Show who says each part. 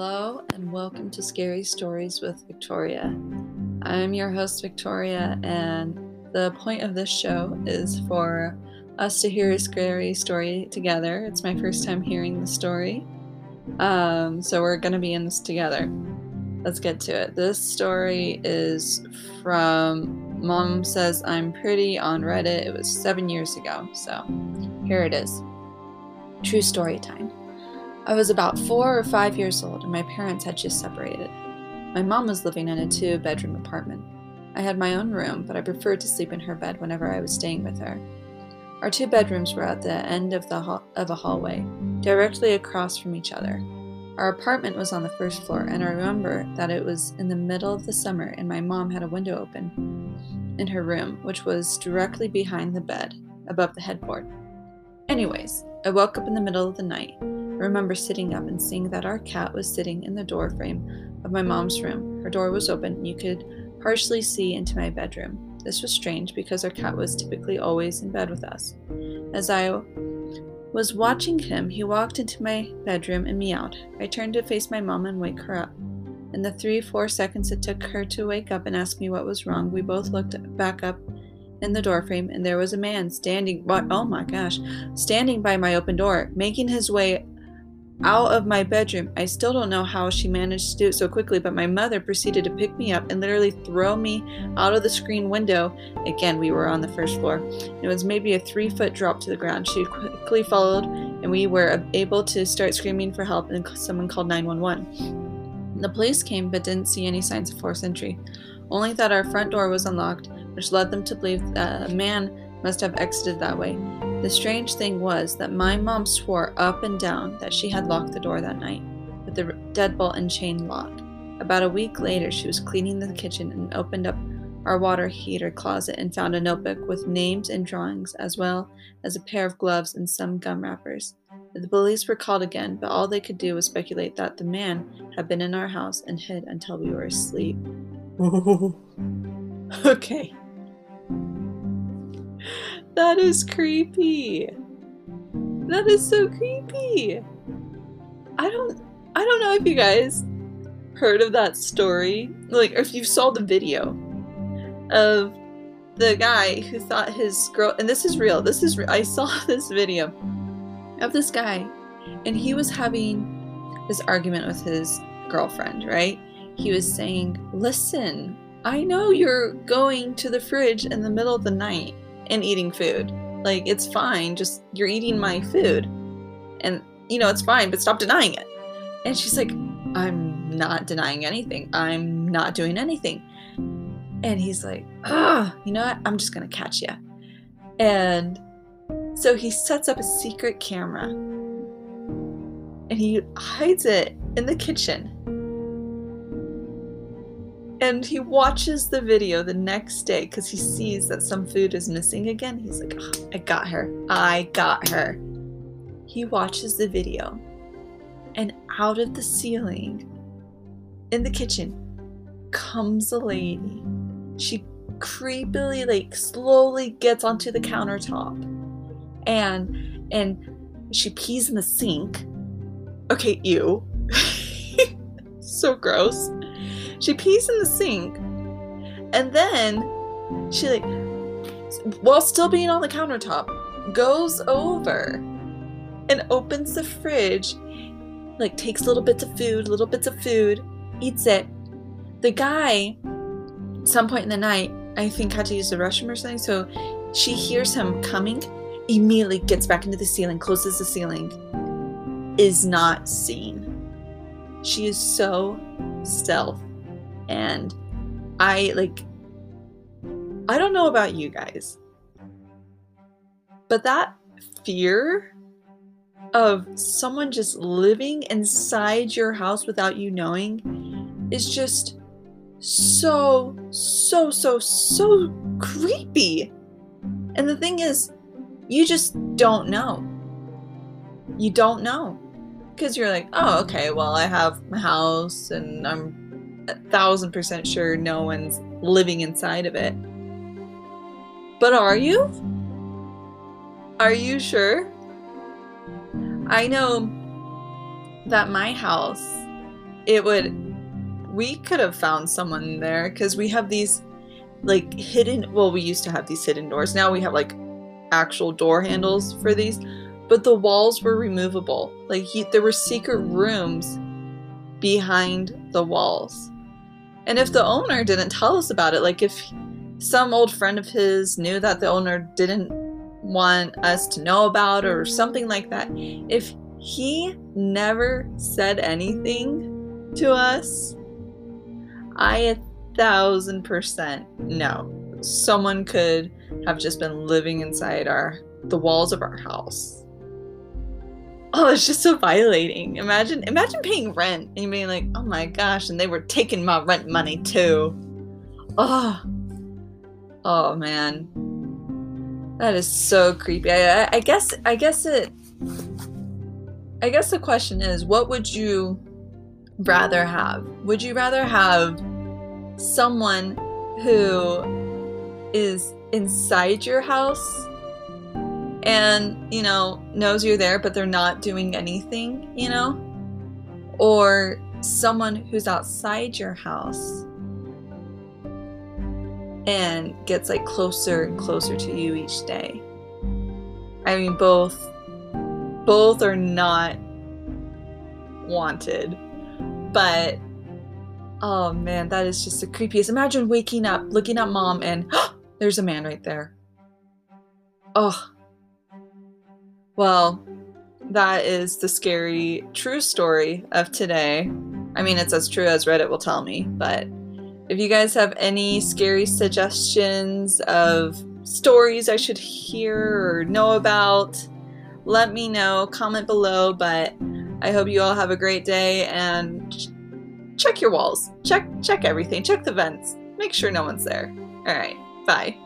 Speaker 1: Hello, and welcome to Scary Stories with Victoria. I'm your host, Victoria, and the point of this show is for us to hear a scary story together. It's my first time hearing the story, um, so we're going to be in this together. Let's get to it. This story is from Mom Says I'm Pretty on Reddit. It was seven years ago, so here it is. True story time. I was about four or five years old, and my parents had just separated. My mom was living in a two bedroom apartment. I had my own room, but I preferred to sleep in her bed whenever I was staying with her. Our two bedrooms were at the end of, the of a hallway, directly across from each other. Our apartment was on the first floor, and I remember that it was in the middle of the summer, and my mom had a window open in her room, which was directly behind the bed, above the headboard. Anyways, I woke up in the middle of the night I remember sitting up and seeing that our cat was sitting in the doorframe of my mom's room. Her door was open, and you could partially see into my bedroom. This was strange because our cat was typically always in bed with us. As I was watching him, he walked into my bedroom and meowed. I turned to face my mom and wake her up. In the three, four seconds it took her to wake up and ask me what was wrong, we both looked back up in the doorframe and there was a man standing oh my gosh standing by my open door making his way out of my bedroom. I still don't know how she managed to do it so quickly, but my mother proceeded to pick me up and literally throw me out of the screen window. Again, we were on the first floor. It was maybe a three foot drop to the ground. She quickly followed, and we were able to start screaming for help, and someone called 911. The police came but didn't see any signs of forced entry, only that our front door was unlocked, which led them to believe that a man must have exited that way. The strange thing was that my mom swore up and down that she had locked the door that night with the deadbolt and chain lock. About a week later, she was cleaning the kitchen and opened up our water heater closet and found a notebook with names and drawings, as well as a pair of gloves and some gum wrappers. The police were called again, but all they could do was speculate that the man had been in our house and hid until we were asleep. okay. That is creepy. That is so creepy. I don't I don't know if you guys heard of that story. Like if you saw the video of the guy who thought his girl and this is real. This is I saw this video of this guy and he was having this argument with his girlfriend, right? He was saying, "Listen, I know you're going to the fridge in the middle of the night and eating food. Like, it's fine, just you're eating my food. And, you know, it's fine, but stop denying it. And she's like, I'm not denying anything. I'm not doing anything. And he's like, ah, you know what? I'm just going to catch you. And so he sets up a secret camera and he hides it in the kitchen and he watches the video the next day because he sees that some food is missing again. He's like, oh, I got her. I got her. He watches the video, and out of the ceiling in the kitchen comes a lady. She creepily, like, slowly gets onto the countertop and and she pees in the sink. Okay, ew. so gross she pees in the sink, and then she like, while still being on the countertop, goes over and opens the fridge, like takes little bits of food, little bits of food, eats it. The guy, some point in the night, I think had to use the restroom or something, so she hears him coming, immediately gets back into the ceiling, closes the ceiling, is not seen. She is so stealth and I like I don't know about you guys. But that fear of someone just living inside your house without you knowing is just so so so so creepy. And the thing is, you just don't know. You don't know. Because you're like, oh, okay, well, I have my house and I'm a thousand percent sure no one's living inside of it. But are you? Are you sure? I know that my house it would we could have found someone there because we have these like hidden well we used to have these hidden doors now we have like actual door handles for these but the walls were removable. Like he, there were secret rooms behind the walls. And if the owner didn't tell us about it like if some old friend of his knew that the owner didn't want us to know about or something like that if he never said anything to us i a thousand percent no someone could have just been living inside our the walls of our house oh it's just so violating. Imagine imagine paying rent and being like oh my gosh and they were taking my rent money too. Oh. Oh man. That is so creepy. I, I guess i guess it i guess the question is what would you rather have? Would you rather have someone who is inside your house and, you know, knows you're there, but they're not doing anything, you know? Or someone who's outside your house and gets like closer and closer to you each day. I mean, both both are not wanted, but oh man, that is just the creepiest. Imagine waking up, looking at mom, and there's a man right there. Oh, well, that is the scary true story of today. I mean, it's as true as Reddit will tell me, but if you guys have any scary suggestions of stories I should hear or know about, let me know. Comment below, but I hope you all have a great day and check your walls. Check check everything. Check the vents. Make sure no one's there. All right. Bye.